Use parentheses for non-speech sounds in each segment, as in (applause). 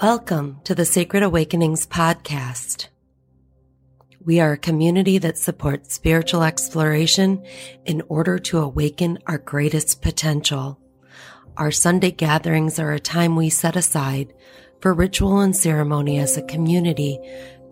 Welcome to the Sacred Awakenings podcast. We are a community that supports spiritual exploration in order to awaken our greatest potential. Our Sunday gatherings are a time we set aside for ritual and ceremony as a community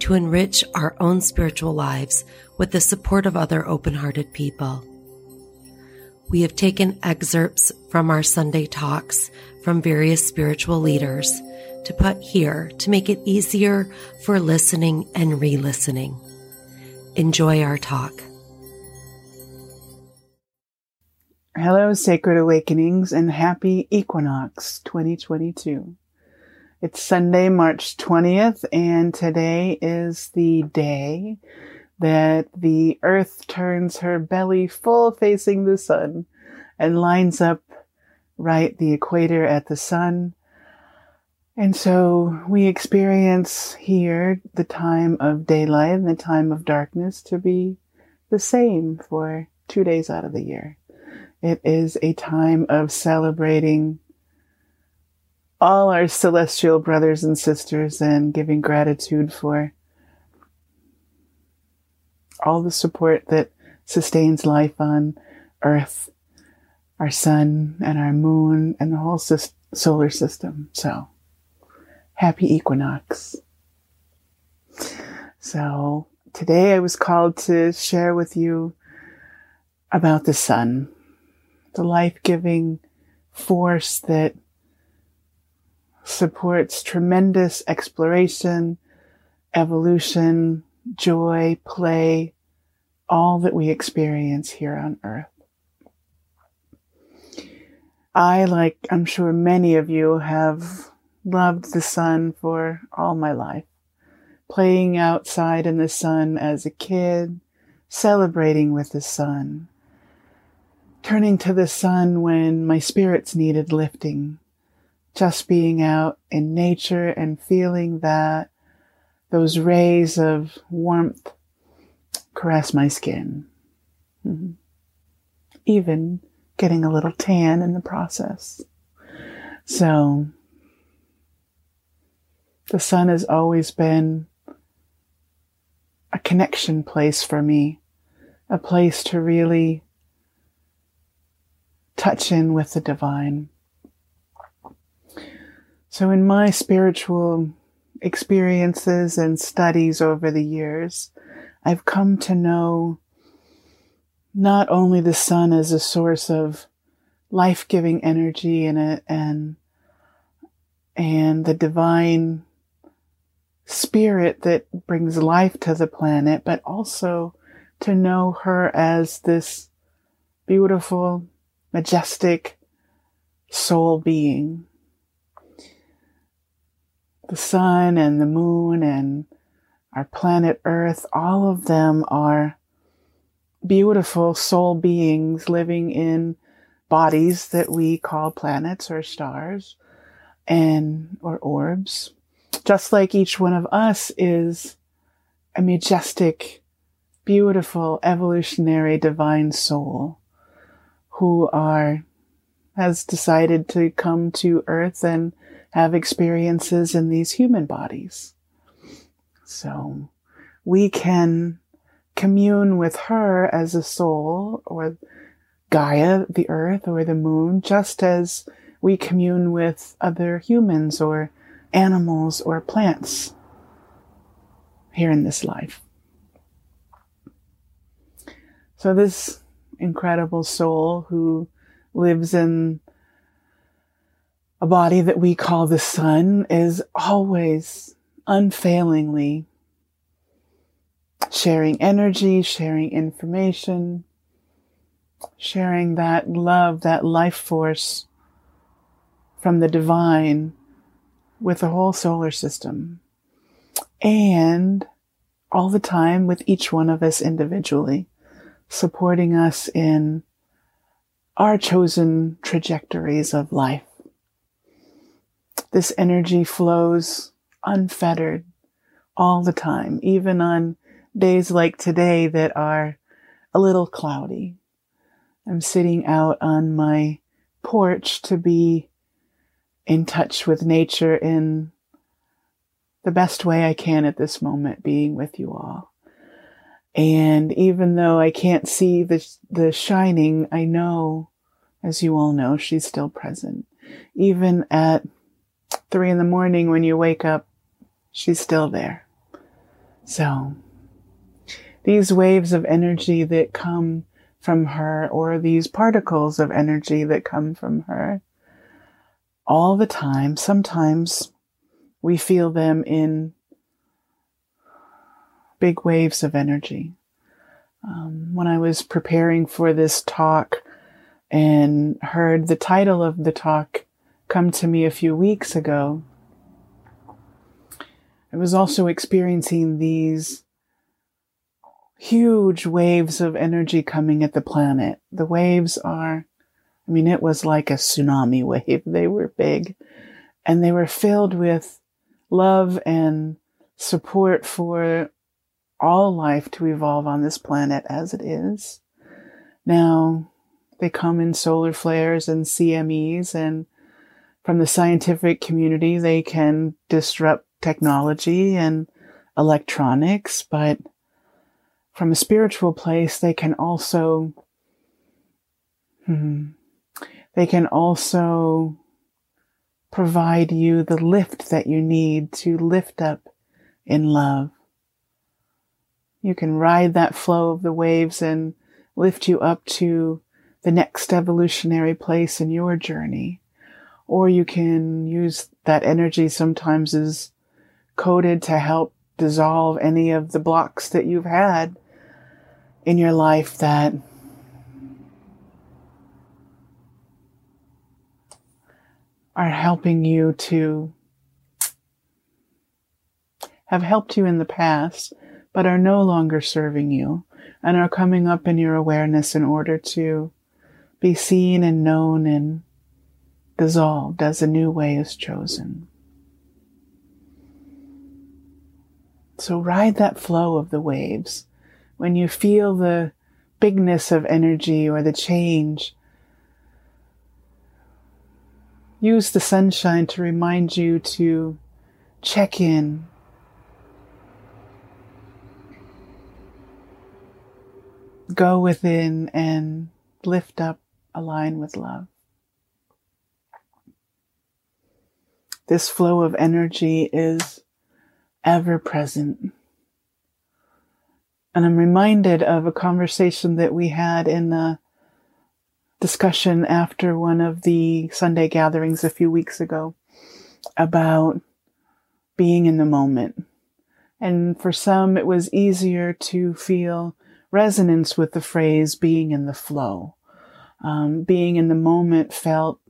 to enrich our own spiritual lives with the support of other open hearted people. We have taken excerpts from our Sunday talks from various spiritual leaders to put here to make it easier for listening and re listening. Enjoy our talk. Hello, Sacred Awakenings, and happy Equinox 2022. It's Sunday, March 20th, and today is the day that the earth turns her belly full facing the sun and lines up right the equator at the sun and so we experience here the time of daylight and the time of darkness to be the same for two days out of the year. It is a time of celebrating all our celestial brothers and sisters and giving gratitude for all the support that sustains life on earth, our sun and our moon and the whole solar system. So happy equinox. So today I was called to share with you about the sun, the life giving force that supports tremendous exploration, evolution, joy, play, all that we experience here on earth. I, like I'm sure many of you, have loved the sun for all my life. Playing outside in the sun as a kid, celebrating with the sun, turning to the sun when my spirits needed lifting, just being out in nature and feeling that those rays of warmth caress my skin. Mm-hmm. Even getting a little tan in the process. So the sun has always been a connection place for me, a place to really touch in with the divine. So, in my spiritual experiences and studies over the years, I've come to know not only the sun as a source of life giving energy and, and, and the divine spirit that brings life to the planet, but also to know her as this beautiful, majestic soul being. The sun and the moon and our planet Earth, all of them are beautiful soul beings living in bodies that we call planets or stars and or orbs just like each one of us is a majestic, beautiful, evolutionary divine soul who are, has decided to come to earth and have experiences in these human bodies. So we can commune with her as a soul or Gaia, the earth or the moon, just as we commune with other humans or animals or plants here in this life. So, this incredible soul who lives in a body that we call the sun is always unfailingly sharing energy, sharing information, sharing that love, that life force from the divine with the whole solar system and all the time with each one of us individually, supporting us in our chosen trajectories of life. This energy flows unfettered all the time, even on days like today that are a little cloudy. I'm sitting out on my porch to be in touch with nature in the best way I can at this moment being with you all. And even though I can't see the, the shining, I know, as you all know, she's still present. Even at three in the morning when you wake up, she's still there. So these waves of energy that come from her or these particles of energy that come from her all the time, sometimes we feel them in big waves of energy. Um, when I was preparing for this talk and heard the title of the talk come to me a few weeks ago, I was also experiencing these huge waves of energy coming at the planet. The waves are, I mean, it was like a tsunami wave. (laughs) They were big and they were filled with love and support for all life to evolve on this planet as it is. Now, they come in solar flares and CMEs, and from the scientific community, they can disrupt technology and electronics, but from a spiritual place, they can also, hmm, they can also provide you the lift that you need to lift up in love. You can ride that flow of the waves and lift you up to the next evolutionary place in your journey. Or you can use that energy sometimes is coded to help dissolve any of the blocks that you've had in your life that are helping you to have helped you in the past, but are no longer serving you and are coming up in your awareness in order to be seen and known and dissolved as a new way is chosen. So ride that flow of the waves. When you feel the bigness of energy or the change, use the sunshine to remind you to check in. Go within and lift up, align with love. This flow of energy is ever present. And I'm reminded of a conversation that we had in the discussion after one of the Sunday gatherings a few weeks ago about being in the moment. And for some, it was easier to feel resonance with the phrase being in the flow. Um, being in the moment felt,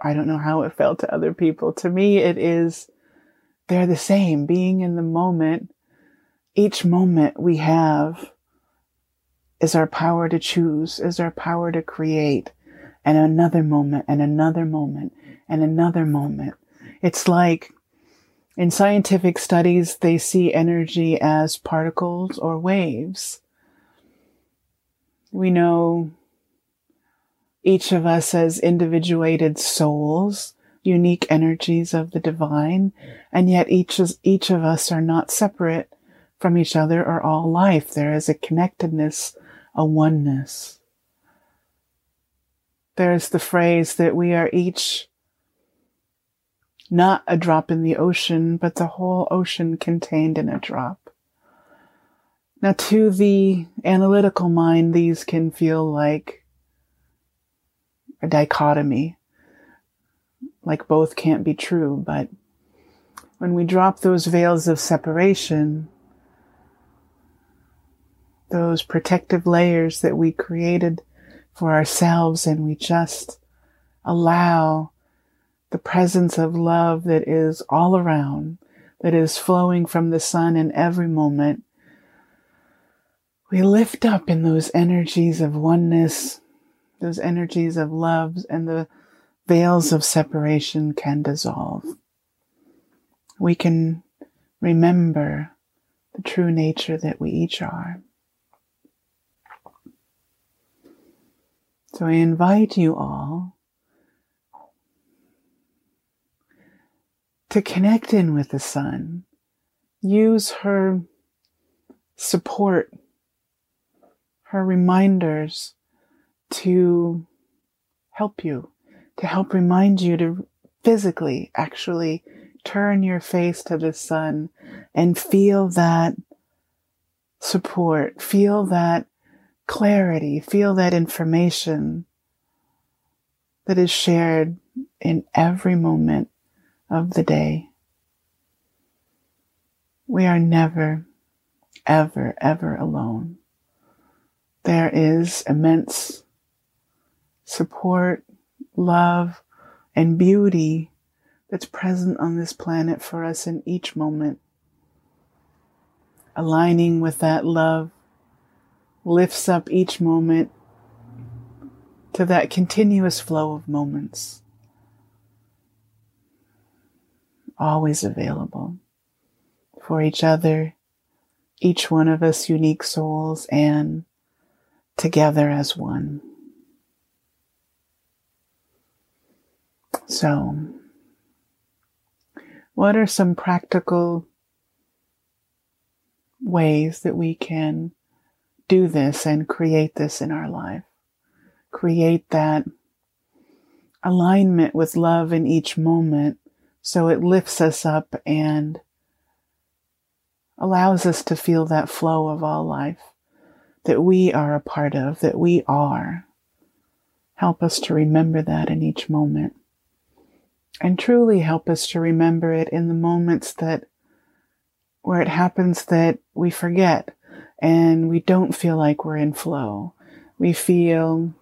I don't know how it felt to other people. To me, it is, they're the same. Being in the moment, each moment we have is our power to choose, is our power to create, and another moment, and another moment, and another moment. It's like in scientific studies, they see energy as particles or waves. We know each of us as individuated souls, unique energies of the divine, and yet each, is, each of us are not separate from each other or all life. There is a connectedness a oneness. There's the phrase that we are each not a drop in the ocean, but the whole ocean contained in a drop. Now, to the analytical mind, these can feel like a dichotomy, like both can't be true, but when we drop those veils of separation, those protective layers that we created for ourselves and we just allow the presence of love that is all around, that is flowing from the sun in every moment. We lift up in those energies of oneness, those energies of love, and the veils of separation can dissolve. We can remember the true nature that we each are. So I invite you all to connect in with the sun. Use her support, her reminders to help you, to help remind you to physically actually turn your face to the sun and feel that support, feel that clarity, feel that information that is shared in every moment of the day. We are never, ever, ever alone. There is immense support, love, and beauty that's present on this planet for us in each moment. Aligning with that love lifts up each moment to that continuous flow of moments. Always available for each other, each one of us unique souls, and together as one. So, what are some practical ways that we can do this and create this in our life? Create that alignment with love in each moment so it lifts us up and allows us to feel that flow of all life that we are a part of, that we are. Help us to remember that in each moment and truly help us to remember it in the moments that where it happens that we forget and we don't feel like we're in flow. We feel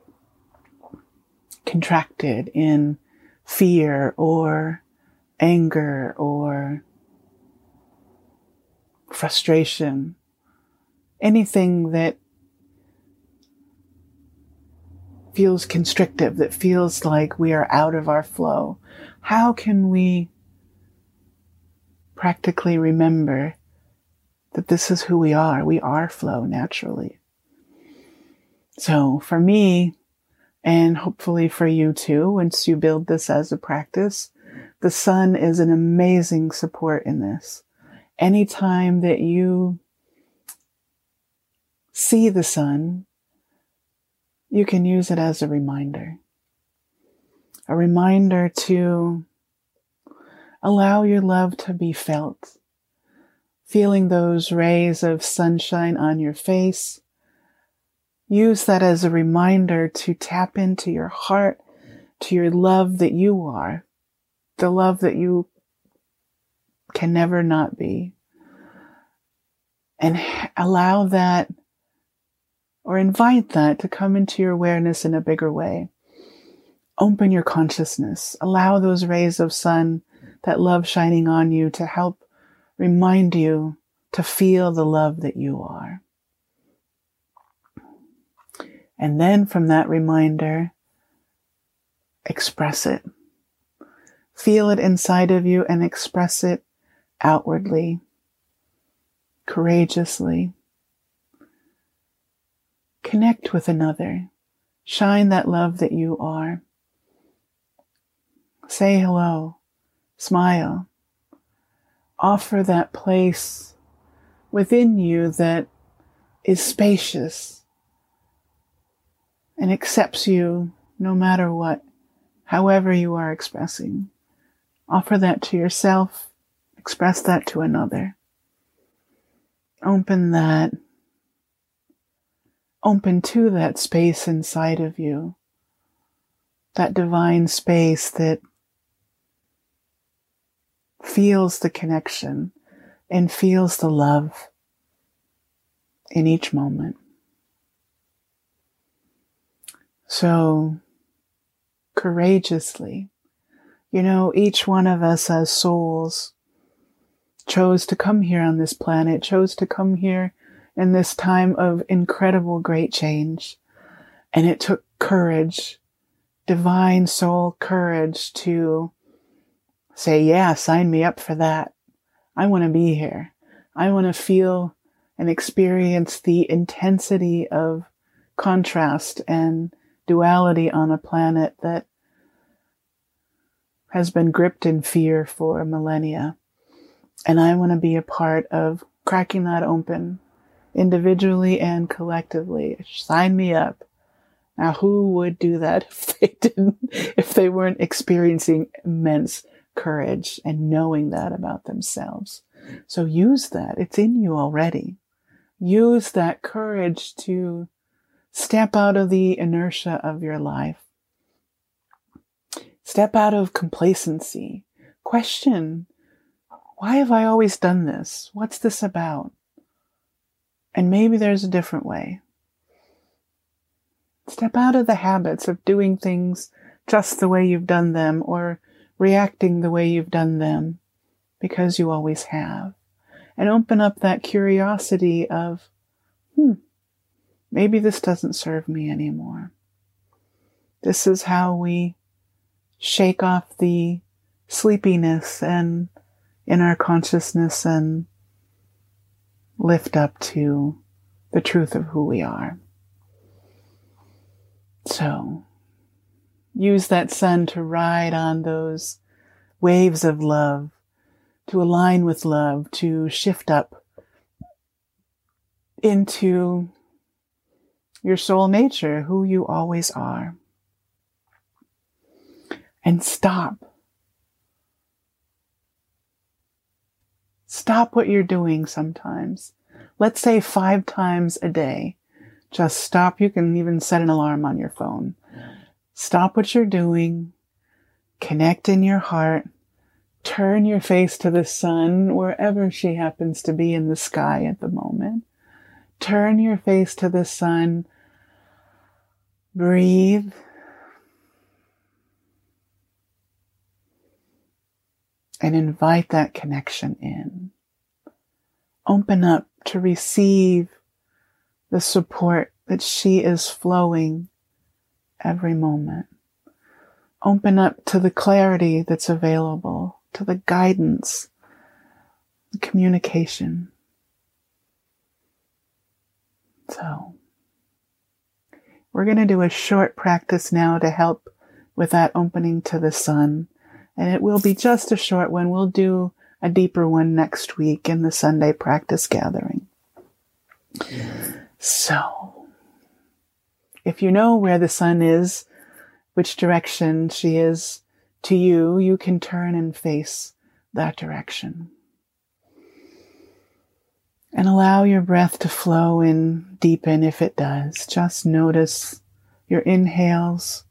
contracted in fear or anger or frustration, anything that feels constrictive, that feels like we are out of our flow. How can we practically remember that this is who we are? We are flow naturally. So for me, and hopefully for you too, once you build this as a practice, the sun is an amazing support in this. Anytime that you see the sun, you can use it as a reminder. A reminder to allow your love to be felt. Feeling those rays of sunshine on your face, Use that as a reminder to tap into your heart, to your love that you are, the love that you can never not be. And allow that or invite that to come into your awareness in a bigger way. Open your consciousness. Allow those rays of sun, that love shining on you to help remind you to feel the love that you are. And then from that reminder, express it. Feel it inside of you and express it outwardly, courageously. Connect with another. Shine that love that you are. Say hello. Smile. Offer that place within you that is spacious and accepts you no matter what, however you are expressing. Offer that to yourself, express that to another. Open that, open to that space inside of you, that divine space that feels the connection and feels the love in each moment. So courageously, you know, each one of us as souls chose to come here on this planet, chose to come here in this time of incredible great change. And it took courage, divine soul courage to say, yeah, sign me up for that. I want to be here. I want to feel and experience the intensity of contrast and duality on a planet that has been gripped in fear for millennia. And I want to be a part of cracking that open individually and collectively. Sign me up. Now, who would do that (laughs) if they didn't, if they weren't experiencing immense courage and knowing that about themselves? So use that. It's in you already. Use that courage to step out of the inertia of your life. Step out of complacency. Question, why have I always done this? What's this about? And maybe there's a different way. Step out of the habits of doing things just the way you've done them or reacting the way you've done them because you always have. And open up that curiosity of, hmm, maybe this doesn't serve me anymore. This is how we shake off the sleepiness and in our consciousness and lift up to the truth of who we are. So use that sun to ride on those waves of love, to align with love, to shift up into your soul nature, who you always are. And stop. Stop what you're doing sometimes. Let's say five times a day. Just stop. You can even set an alarm on your phone. Stop what you're doing. Connect in your heart. Turn your face to the sun wherever she happens to be in the sky at the moment. Turn your face to the sun. Breathe. And invite that connection in. Open up to receive the support that she is flowing every moment. Open up to the clarity that's available, to the guidance, the communication. So, we're going to do a short practice now to help with that opening to the sun. And it will be just a short one. We'll do a deeper one next week in the Sunday practice gathering. So, if you know where the sun is, which direction she is to you, you can turn and face that direction. And allow your breath to flow and deepen if it does. Just notice your inhales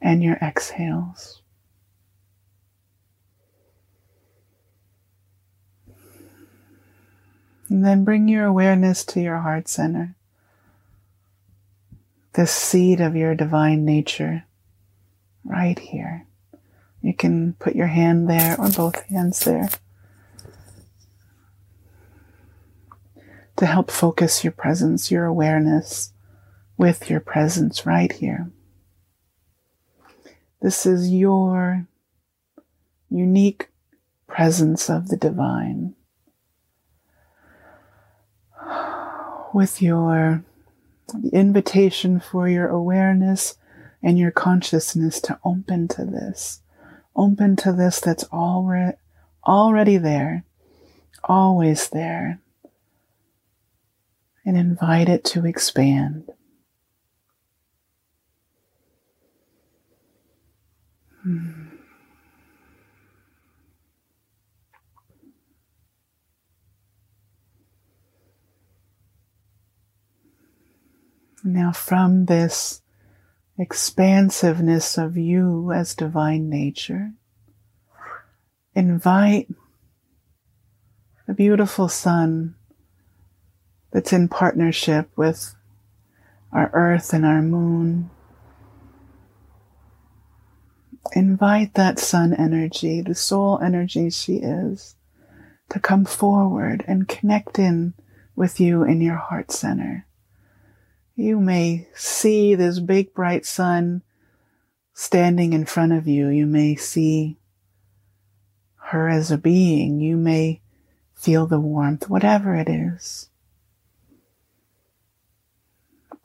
and your exhales. And then bring your awareness to your heart center, the seed of your divine nature, right here. You can put your hand there or both hands there to help focus your presence, your awareness with your presence right here. This is your unique presence of the divine. (sighs) with your invitation for your awareness and your consciousness to open to this. Open to this that's already, already there, always there, and invite it to expand. Hmm. Now, from this expansiveness of you as divine nature, invite the beautiful sun that's in partnership with our earth and our moon. Invite that sun energy, the soul energy she is, to come forward and connect in with you in your heart center. You may see this big bright sun standing in front of you. You may see her as a being. You may feel the warmth, whatever it is.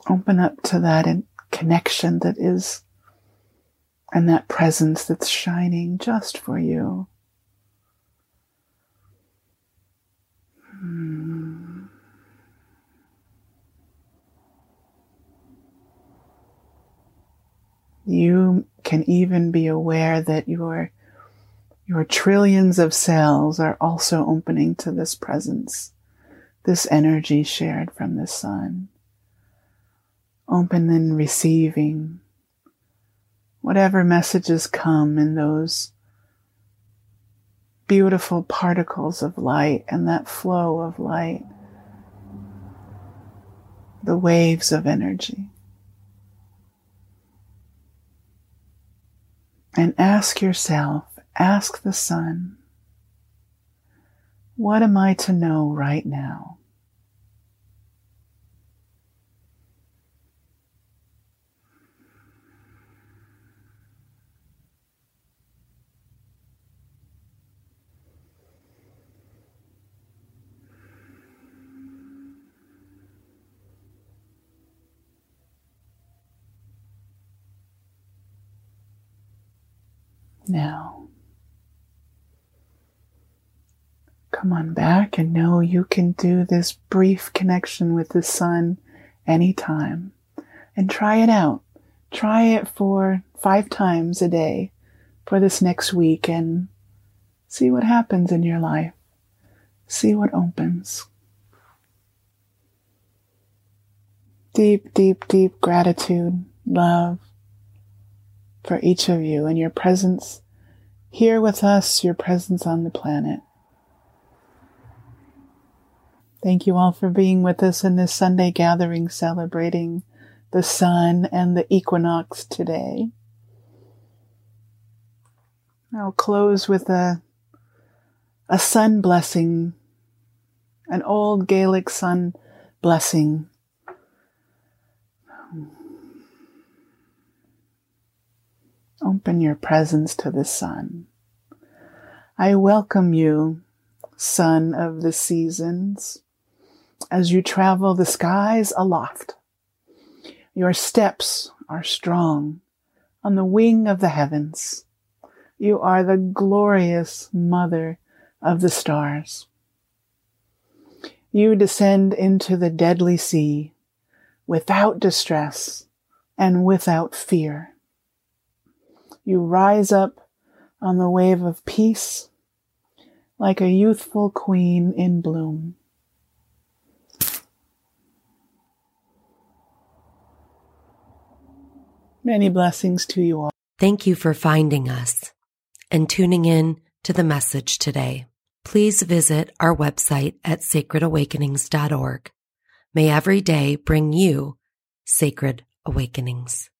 Open up to that connection that is and that presence that's shining just for you. Hmm. You can even be aware that your, your trillions of cells are also opening to this presence, this energy shared from the sun. Open and receiving whatever messages come in those beautiful particles of light and that flow of light, the waves of energy. And ask yourself, ask the sun, what am I to know right now? Now. Come on back and know you can do this brief connection with the sun anytime. And try it out. Try it for five times a day for this next week and see what happens in your life. See what opens. Deep, deep, deep gratitude, love, for each of you and your presence here with us, your presence on the planet. Thank you all for being with us in this Sunday gathering celebrating the sun and the equinox today. I'll close with a, a sun blessing, an old Gaelic sun blessing Open your presence to the sun. I welcome you, sun of the seasons, as you travel the skies aloft. Your steps are strong on the wing of the heavens. You are the glorious mother of the stars. You descend into the deadly sea without distress and without fear you rise up on the wave of peace like a youthful queen in bloom. Many blessings to you all. Thank you for finding us and tuning in to the message today. Please visit our website at sacredawakenings.org. May every day bring you sacred awakenings.